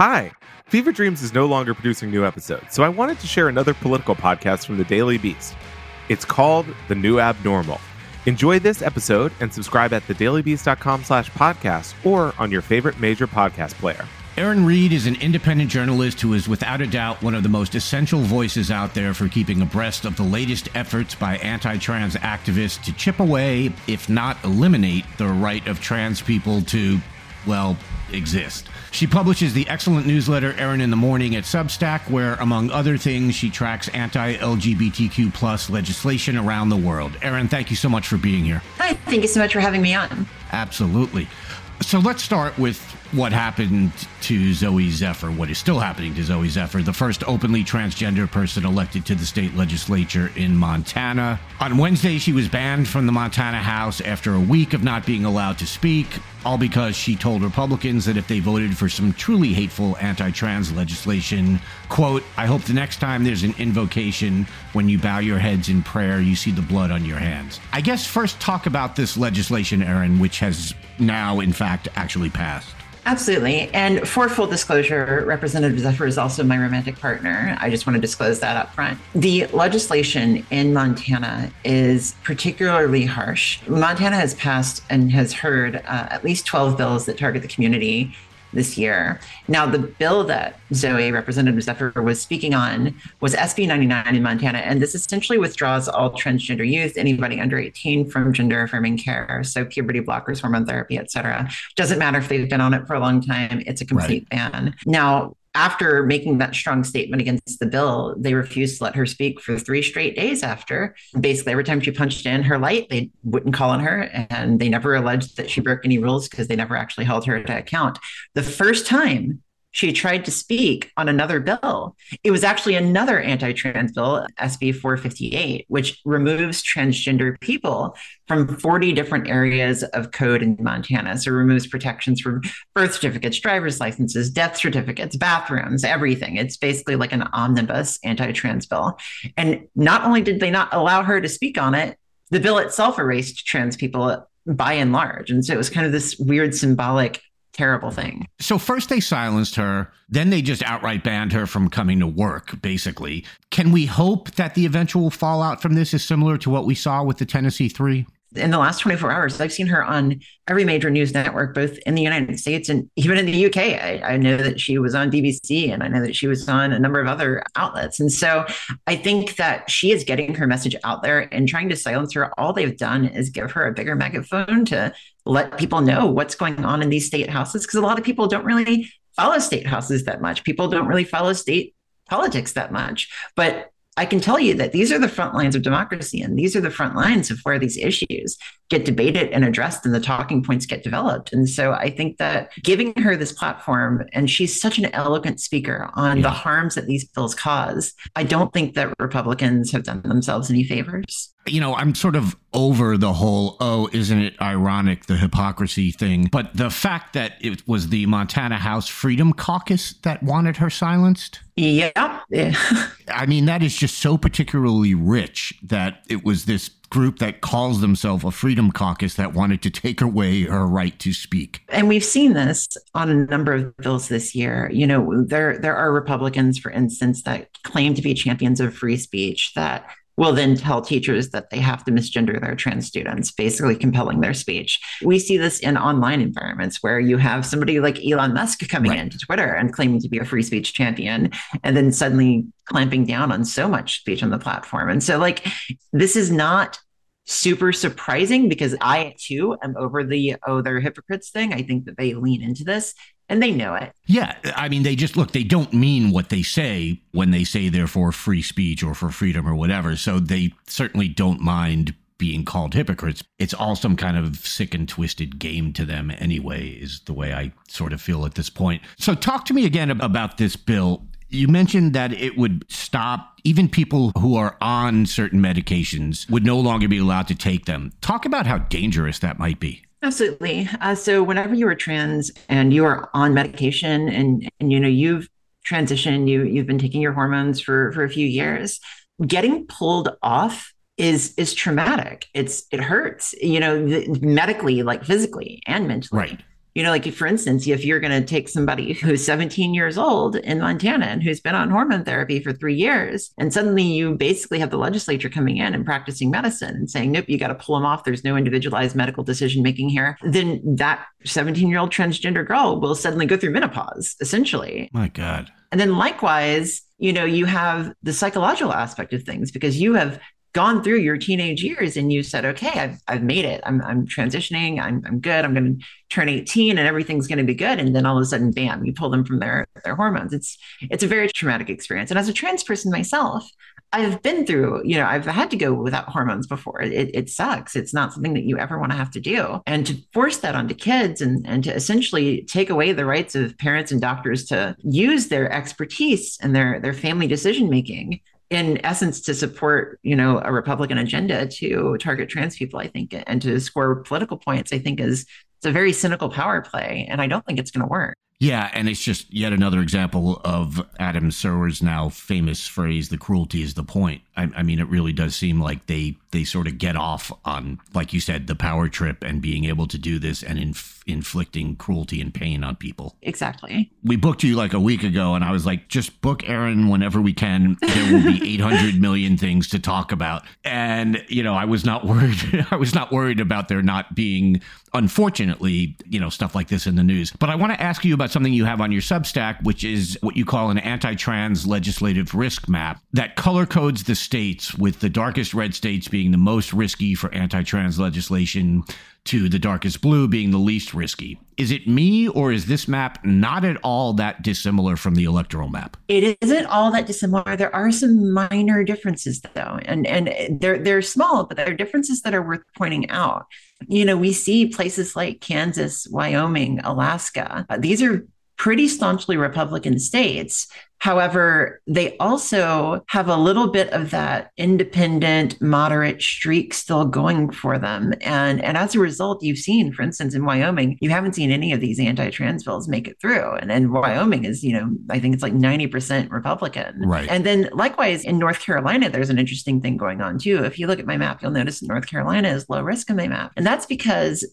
Hi. Fever Dreams is no longer producing new episodes, so I wanted to share another political podcast from the Daily Beast. It's called The New Abnormal. Enjoy this episode and subscribe at thedailybeast.com slash podcast or on your favorite major podcast player. Erin Reed is an independent journalist who is without a doubt one of the most essential voices out there for keeping abreast of the latest efforts by anti trans activists to chip away, if not eliminate, the right of trans people to, well, exist. She publishes the excellent newsletter Erin in the Morning at Substack, where, among other things, she tracks anti LGBTQ plus legislation around the world. Erin, thank you so much for being here. Hi, thank you so much for having me on. Absolutely. So let's start with what happened to Zooey Zephyr, what is still happening to Zooey Zephyr, the first openly transgender person elected to the state legislature in Montana. On Wednesday, she was banned from the Montana House after a week of not being allowed to speak, all because she told Republicans that if they voted for some truly hateful anti trans legislation, quote, I hope the next time there's an invocation, when you bow your heads in prayer, you see the blood on your hands. I guess first talk about this legislation, Erin, which has now, in fact, actually passed. Absolutely. And for full disclosure, Representative Zephyr is also my romantic partner. I just want to disclose that up front. The legislation in Montana is particularly harsh. Montana has passed and has heard uh, at least 12 bills that target the community this year. Now, the bill that Zooey, Representative Zephyr, was speaking on was SB 99 in Montana, and this essentially withdraws all transgender youth, anybody under 18, from gender affirming care, so puberty blockers, hormone therapy, et cetera. Doesn't matter if they've been on it for a long time; it's a complete right. ban. Now, after making that strong statement against the bill, they refused to let her speak for three straight days after. Basically, every time she punched in her light, they wouldn't call on her. And they never alleged that she broke any rules because they never actually held her to account. The first time she tried to speak on another bill. It was actually another anti trans bill, SB 458, which removes transgender people from 40 different areas of code in Montana. So removes protections from birth certificates, driver's licenses, death certificates, bathrooms, everything. It's basically like an omnibus anti trans bill. And not only did they not allow her to speak on it, the bill itself erased trans people by and large. And so it was kind of this weird symbolic terrible thing. So first they silenced her, then they just outright banned her from coming to work, basically. Can we hope that the eventual fallout from this is similar to what we saw with the Tennessee 3? In the last 24 hours, I've seen her on every major news network, both in the United States and even in the UK. I, I, know that she was on BBC and I know that she was on a number of other outlets. And so I think that she is getting her message out there and trying to silence her. All they've done is give her a bigger megaphone to let people know what's going on in these state houses, because a lot of people don't really follow state houses that much. People don't really follow state politics that much. But I can tell you that these are the front lines of democracy, and these are the front lines of where these issues get debated and addressed, and the talking points get developed. And so I think that giving her this platform, and she's such an eloquent speaker on yeah. the harms that these bills cause, I don't think that Republicans have done themselves any favors you know, I'm sort of over the whole, oh, isn't it ironic, the hypocrisy thing. But the fact that it was the Montana House Freedom Caucus that wanted her silenced. Yeah. yeah. I mean, that is just so particularly rich that it was this group that calls themselves a Freedom Caucus that wanted to take away her right to speak. And we've seen this on a number of bills this year. You know, there there are Republicans, for instance, that claim to be champions of free speech that will then tell teachers that they have to misgender their trans students, basically compelling their speech. We see this in online environments where you have somebody like Elon Musk coming right. into Twitter and claiming to be a free speech champion, and then suddenly clamping down on so much speech on the platform. And so, like, this is not super surprising because I too am over the oh, they're hypocrites thing. I think that they lean into this and they know it. Yeah. I mean, they just look, they don't mean what they say when they say they're for free speech or for freedom or whatever. So they certainly don't mind being called hypocrites. It's all some kind of sick and twisted game to them, anyway, is the way I sort of feel at this point. So, talk to me again about this bill. You mentioned that it would stop even people who are on certain medications would no longer be allowed to take them. Talk about how dangerous that might be. Absolutely. Uh, so whenever you are trans and you are on medication and and you know you've transitioned, you you've been taking your hormones for for a few years, getting pulled off is is traumatic. It's it hurts, you know, medically, like physically and mentally. Right. You know, like for instance, if you're going to take somebody who's 17 years old in Montana and who's been on hormone therapy for three years, and suddenly you basically have the legislature coming in and practicing medicine and saying, nope, you got to pull them off. There's no individualized medical decision making here. Then that 17 year old transgender girl will suddenly go through menopause, essentially. My God. And then likewise, you know, you have the psychological aspect of things because you have gone through your teenage years and you said, okay, I've, I've made it. I'm, I'm transitioning. I'm, I'm good. I'm going to turn 18 and everything's going to be good. And then all of a sudden, bam, you pull them from their, their hormones. It's, it's a very traumatic experience. And as a trans person myself, I've been through, you know, I've had to go without hormones before. It, it sucks. It's not something that you ever want to have to do. And to force that onto kids and, and to essentially take away the rights of parents and doctors to use their expertise and their, their family decision making in essence to support you know a republican agenda to target trans people i think and to score political points i think is it's a very cynical power play and i don't think it's going to work yeah, and it's just yet another example of Adam Serwer's now famous phrase, "the cruelty is the point." I, I, mean, it really does seem like they they sort of get off on, like you said, the power trip and being able to do this and inf- inflicting cruelty and pain on people. Exactly. We booked you like a week ago, and I was like, just book Erin whenever we can. There will be 800 million things to talk about, and you know, I was not worried. I was not worried about there not being, unfortunately, you know, stuff like this in the news. But I want to ask you about something you have on your Substack, which is what you call an anti-trans legislative risk map that color codes the states, with the darkest red states being the most risky for anti trans legislation, to the darkest blue being the least risky. Is it me, or is this map not at all that dissimilar from the electoral map? It isn't all that dissimilar. There are some minor differences, though, and and they're they're small, but they're differences that are worth pointing out. You know, we see places like Kansas, Wyoming, Alaska. These are pretty staunchly Republican states. However, they also have a little bit of that independent, moderate streak still going for them. And, and as a result, you've seen, for instance, in Wyoming, you haven't seen any of these anti-trans bills make it through. And, and Wyoming is, you know, I think it's like 90% Republican. Right. And then likewise in North Carolina, there's an interesting thing going on too. If you look at my map, you'll notice North Carolina is low risk on my map. And that's because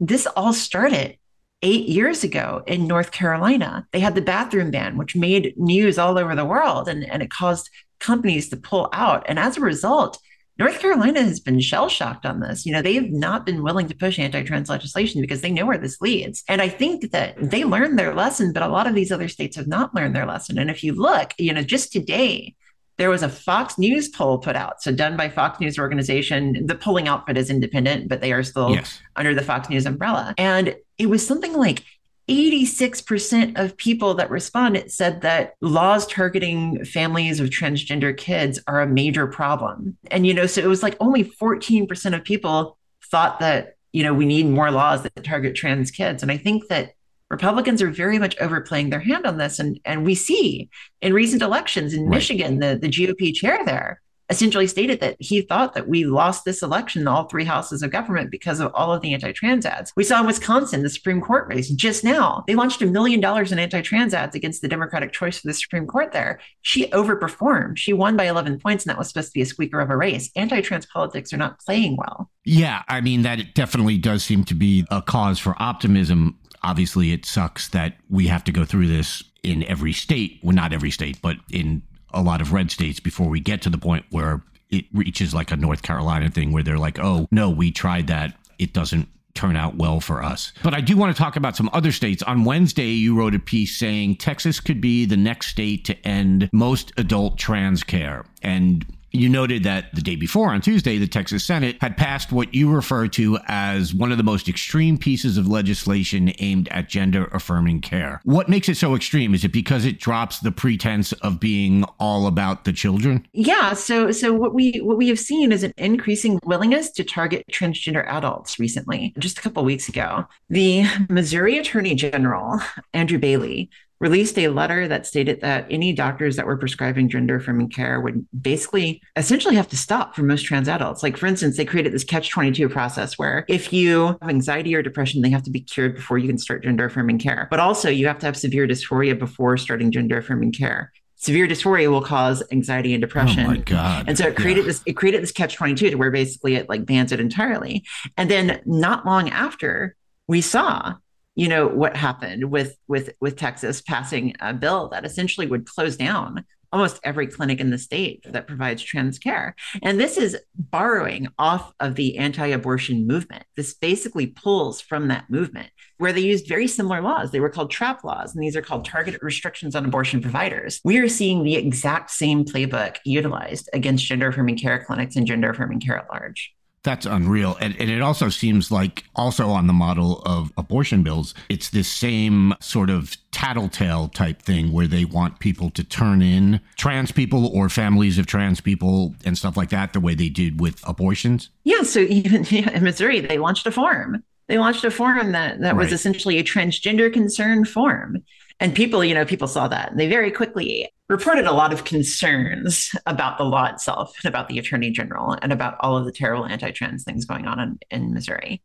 this all started eight years ago in North Carolina. They had the bathroom ban, which made news all over the world and, and it caused companies to pull out. And as a result, North Carolina has been shell shocked on this. You know, they have not been willing to push anti trans legislation because they know where this leads. And I think that they learned their lesson, but a lot of these other states have not learned their lesson. And if you look, you know, just today, there was a Fox News poll put out, so done by Fox News organization. The polling outfit is independent, but they are still yes. under the Fox News umbrella. And it was something like 86% of people that responded said that laws targeting families of transgender kids are a major problem. And, you know, so it was like only 14% of people thought that, you know, we need more laws that target trans kids. And I think that Republicans are very much overplaying their hand on this. And, and we see in recent elections in right. Michigan, the, the GOP chair there essentially stated that he thought that we lost this election in all three houses of government because of all of the anti-trans ads. We saw in Wisconsin, the Supreme Court race just now, they launched a million dollars in anti-trans ads against the Democratic choice for the Supreme Court there. She overperformed. She won by 11 points, and that was supposed to be a squeaker of a race. Anti-trans politics are not playing well. Yeah, I mean, that definitely does seem to be a cause for optimism obviously it sucks that we have to go through this in every state well not every state but in a lot of red states before we get to the point where it reaches like a North Carolina thing where they're like, oh, no, we tried that. It doesn't turn out well for us. But I do want to talk about some other states. On Wednesday, you wrote a piece saying Texas could be the next state to end most adult trans care. And You noted that the day before, on Tuesday, the Texas Senate had passed what you refer to as one of the most extreme pieces of legislation aimed at gender affirming care. What makes it so extreme? Is it because it drops the pretense of being all about the children? Yeah. So, so what we what we have seen is an increasing willingness to target transgender adults. Recently, just a couple weeks ago, the Missouri Attorney General Andrew Bailey released a letter that stated that any doctors that were prescribing gender affirming care would basically essentially have to stop for most trans adults. Like, for instance, they created this catch 22 process where if you have anxiety or depression, they have to be cured before you can start gender affirming care. But also, you have to have severe dysphoria before starting gender affirming care severe dysphoria will cause anxiety and depression. Oh my god! And so it created yeah. this. It created this catch twenty two to where basically it like bans it entirely. And then not long after, we saw you know what happened with with with Texas passing a bill that essentially would close down almost every clinic in the state that provides trans care. And this is borrowing off of the anti-abortion movement. This basically pulls from that movement where they used very similar laws. They were called trap laws, and these are called targeted restrictions on abortion providers. We are seeing the exact same playbook utilized against gender affirming care clinics and gender affirming care at large. That's unreal. And, and it also seems like, also on the model of abortion bills, it's this same sort of tattletale type thing where they want people to turn in trans people or families of trans people and stuff like that, the way they did with abortions. Yeah. So even in Missouri, they launched a form. They launched a form that, that right. was essentially a transgender concern form. And people, you know, people saw that and they very quickly reported a lot of concerns about the law itself and about the attorney general and about all of the terrible anti-trans things going on in, in Missouri.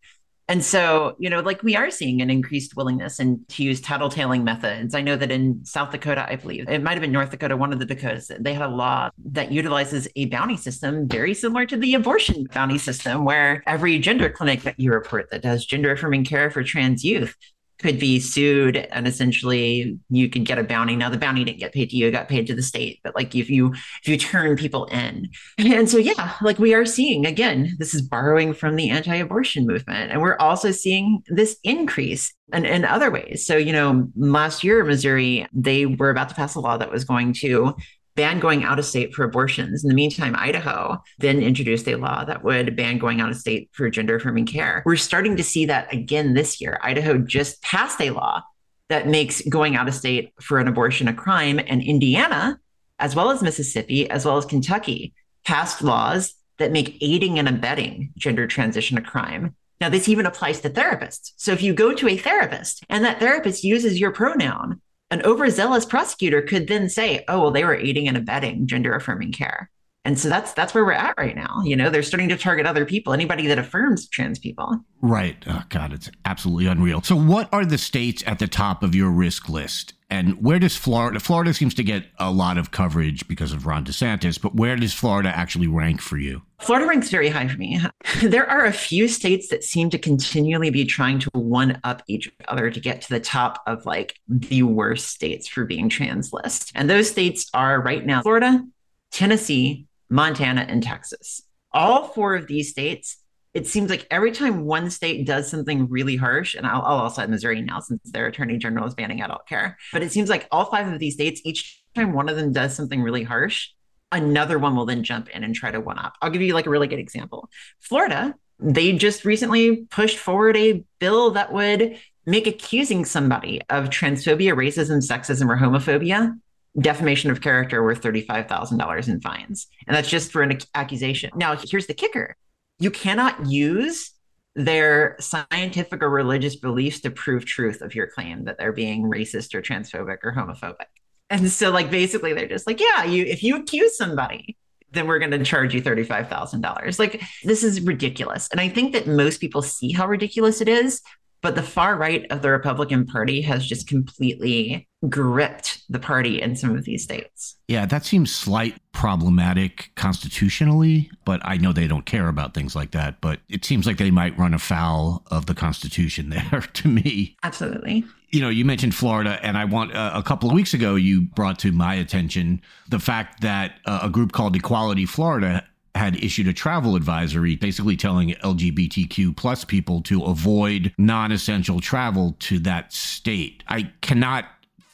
And so, you know, like we are seeing an increased willingness and to use tattletaling methods. I know that in South Dakota, I believe it might have been North Dakota, one of the Dakotas, they had a law that utilizes a bounty system very similar to the abortion bounty system, where every gender clinic that you report that does gender affirming care for trans youth could be sued and essentially you could get a bounty. Now the bounty didn't get paid to you, it got paid to the state. But like if you if you turn people in. And so yeah, like we are seeing again, this is borrowing from the anti-abortion movement. And we're also seeing this increase in, in other ways. So, you know, last year, Missouri, they were about to pass a law that was going to ban going out of state for abortions. In the meantime, Idaho then introduced a law that would ban going out of state for gender affirming care. We're starting to see that again this year. Idaho just passed a law that makes going out of state for an abortion a crime. And Indiana, as well as Mississippi, as well as Kentucky, passed laws that make aiding and abetting gender transition a crime. Now, this even applies to therapists. So if you go to a therapist and that therapist uses your pronoun, an overzealous prosecutor could then say, oh, well, they were aiding and abetting gender affirming care. And so that's that's where we're at right now. You know, they're starting to target other people, anybody that affirms trans people. Right. Oh God, it's absolutely unreal. So what are the states at the top of your risk list? And where does Florida Florida seems to get a lot of coverage because of Ron DeSantis, but where does Florida actually rank for you? Florida ranks very high for me. There are a few states that seem to continually be trying to one up each other to get to the top of like the worst states for being trans list. And those states are right now Florida, Tennessee, Montana, and Texas. All four of these states, it seems like every time one state does something really harsh, and I'll, I'll also add Missouri now since their attorney general is banning adult care, but it seems like all five of these states, each time one of them does something really harsh, another one will then jump in and try to one up. I'll give you like a really good example. Florida, they just recently pushed forward a bill that would make accusing somebody of transphobia, racism, sexism, or homophobia defamation of character worth $35,000 in fines. And that's just for an accusation. Now, here's the kicker you cannot use their scientific or religious beliefs to prove truth of your claim that they're being racist or transphobic or homophobic. And so like basically they're just like, yeah, you if you accuse somebody, then we're going to charge you $35,000. Like this is ridiculous. And I think that most people see how ridiculous it is, but the far right of the Republican Party has just completely gripped the party in some of these states. Yeah, that seems slight problematic constitutionally, but I know they don't care about things like that. But it seems like they might run afoul of the Constitution there to me. Absolutely. You know, you mentioned Florida, and I want uh, a couple of weeks ago, you brought to my attention the fact that uh, a group called Equality Florida had issued a travel advisory basically telling LGBTQ plus people to avoid non-essential travel to that state. I cannot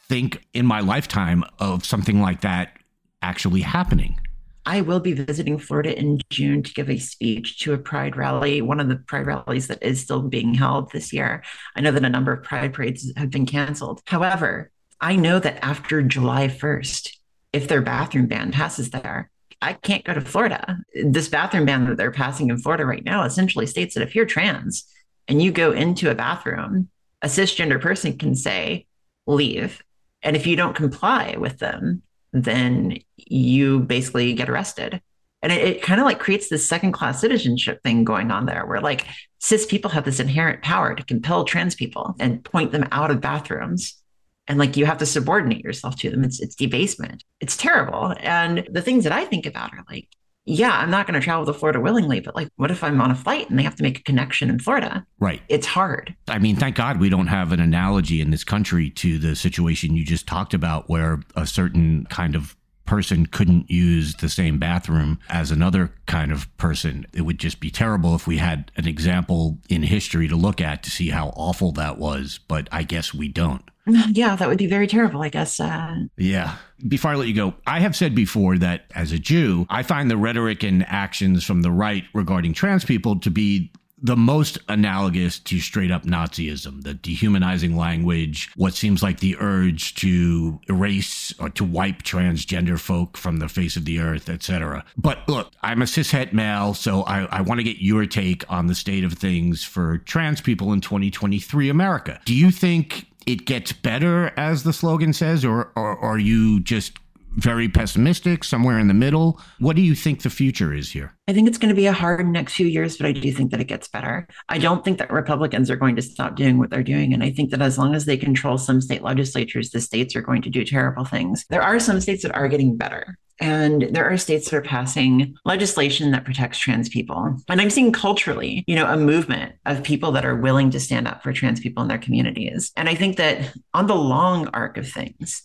think in my lifetime of something like that actually happening. I will be visiting Florida in June to give a speech to a pride rally, one of the pride rallies that is still being held this year. I know that a number of pride parades have been canceled. However, I know that after July 1st, if their bathroom ban passes there, I can't go to Florida. This bathroom ban that they're passing in Florida right now essentially states that if you're trans and you go into a bathroom, a cisgender person can say, leave. And if you don't comply with them, then you basically get arrested. And it, it kind of like creates this second class citizenship thing going on there where like cis people have this inherent power to compel trans people and point them out of bathrooms. And like you have to subordinate yourself to them. It's it's debasement. It's terrible. And the things that I think about are like, yeah, I'm not going to travel to Florida willingly, but like, what if I'm on a flight and they have to make a connection in Florida? Right. It's hard. I mean, thank God we don't have an analogy in this country to the situation you just talked about where a certain kind of person couldn't use the same bathroom as another kind of person. It would just be terrible if we had an example in history to look at to see how awful that was, but I guess we don't. Yeah, that would be very terrible, I guess. Uh... Yeah. Before I let you go, I have said before that as a Jew, I find the rhetoric and actions from the right regarding trans people to be the most analogous to straight up Nazism, the dehumanizing language, what seems like the urge to erase or to wipe transgender folk from the face of the earth, etc. But look, I'm a cishet male, so I, I want to get your take on the state of things for trans people in 2023 America. Do you think it gets better, as the slogan says, or, or, or are you just very pessimistic, somewhere in the middle? What do you think the future is here? I think it's going to be a hard next few years, but I do think that it gets better. I don't think that Republicans are going to stop doing what they're doing. And I think that as long as they control some state legislatures, the states are going to do terrible things. There are some states that are getting better. And there are states that are passing legislation that protects trans people. And I'm seeing culturally, you know, a movement of people that are willing to stand up for trans people in their communities. And I think that on the long arc of things,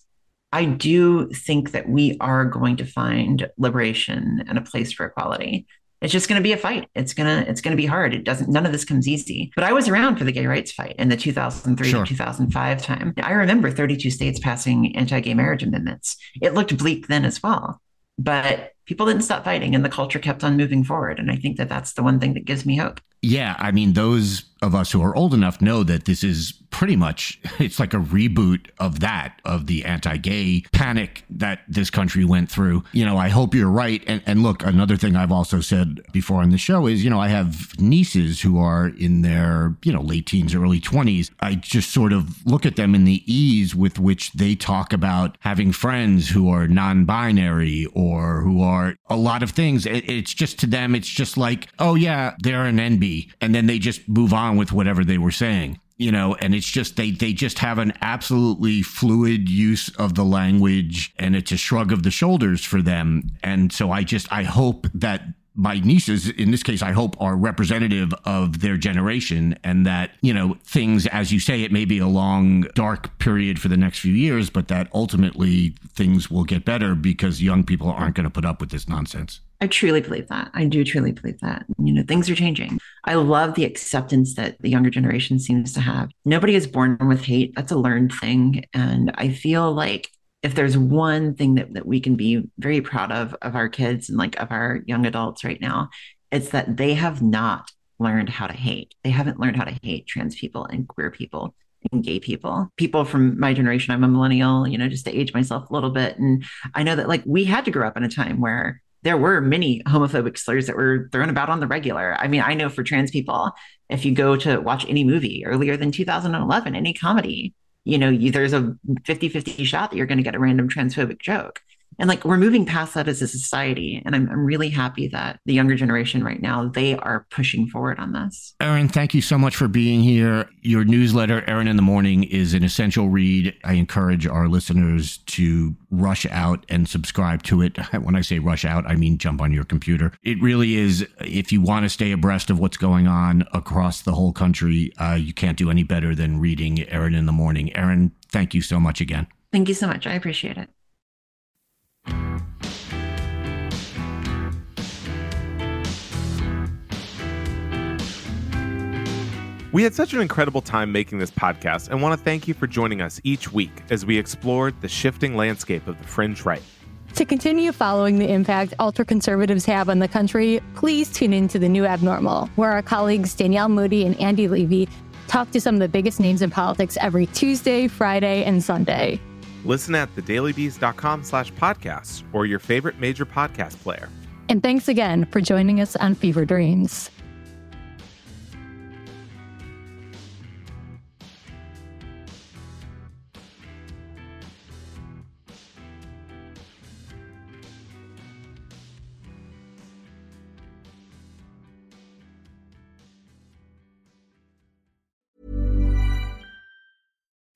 I do think that we are going to find liberation and a place for equality. It's just going to be a fight. It's gonna it's gonna be hard. It doesn't. None of this comes easy. But I was around for the gay rights fight in the 2003 sure. to 2005 time. I remember 32 states passing anti-gay marriage amendments. It looked bleak then as well, but people didn't stop fighting, and the culture kept on moving forward. And I think that that's the one thing that gives me hope. Yeah, I mean, those of us who are old enough know that this is pretty much it's like a reboot of that of the anti-gay panic that this country went through you know i hope you're right and, and look another thing i've also said before on the show is you know i have nieces who are in their you know late teens early 20s i just sort of look at them in the ease with which they talk about having friends who are non-binary or who are a lot of things. It, it's just to them it's just like oh yeah they're an nb and then they just move on with whatever they were saying you know? And it's just they they just have an absolutely fluid use of the language and it's a shrug of the shoulders for them. And so i just i hope that my nieces in this case i hope are representative of their generation and that you know things as you say it may be a long dark period for the next few years but that ultimately things will get better because young people aren't going to put up with this nonsense I truly believe that. I do truly believe that. You know, things are changing. I love the acceptance that the younger generation seems to have. Nobody is born with hate. That's a learned thing. And I feel like if there's one thing that, that we can be very proud of of our kids and like of our young adults right now, it's that they have not learned how to hate. They haven't learned how to hate trans people and queer people and gay people. People from my generation, I'm a millennial, you know, just to age myself a little bit. And I know that like we had to grow up in a time where there were many homophobic slurs that were thrown about on the regular. I mean, I know for trans people, if you go to watch any movie earlier than 2011, any comedy, you know, you, there's a 50 50 shot that you're going to get a random transphobic joke and like we're moving past that as a society and I'm, I'm really happy that the younger generation right now they are pushing forward on this. Erin thank you so much for being here. Your newsletter erin in the morning is an essential read. I encourage our listeners to rush out and subscribe to it. When i say rush out i mean jump on your computer. It really is if you want to stay abreast of what's going on across the whole country uh, you can't do any better than reading erin in the morning. Erin thank you so much again. Thank you so much. I appreciate it we had such an incredible time making this podcast and want to thank you for joining us each week as we explored the shifting landscape of the fringe right. To continue following the impact ultra conservatives have on the country, please tune in to The New Abnormal, where our colleagues Danielle Moody and Andy Levy talk to some of the biggest names in politics every Tuesday, Friday, and Sunday. Listen at thedailybeast.com slash podcasts or your favorite major podcast player. And thanks again for joining us on Fever Dreams.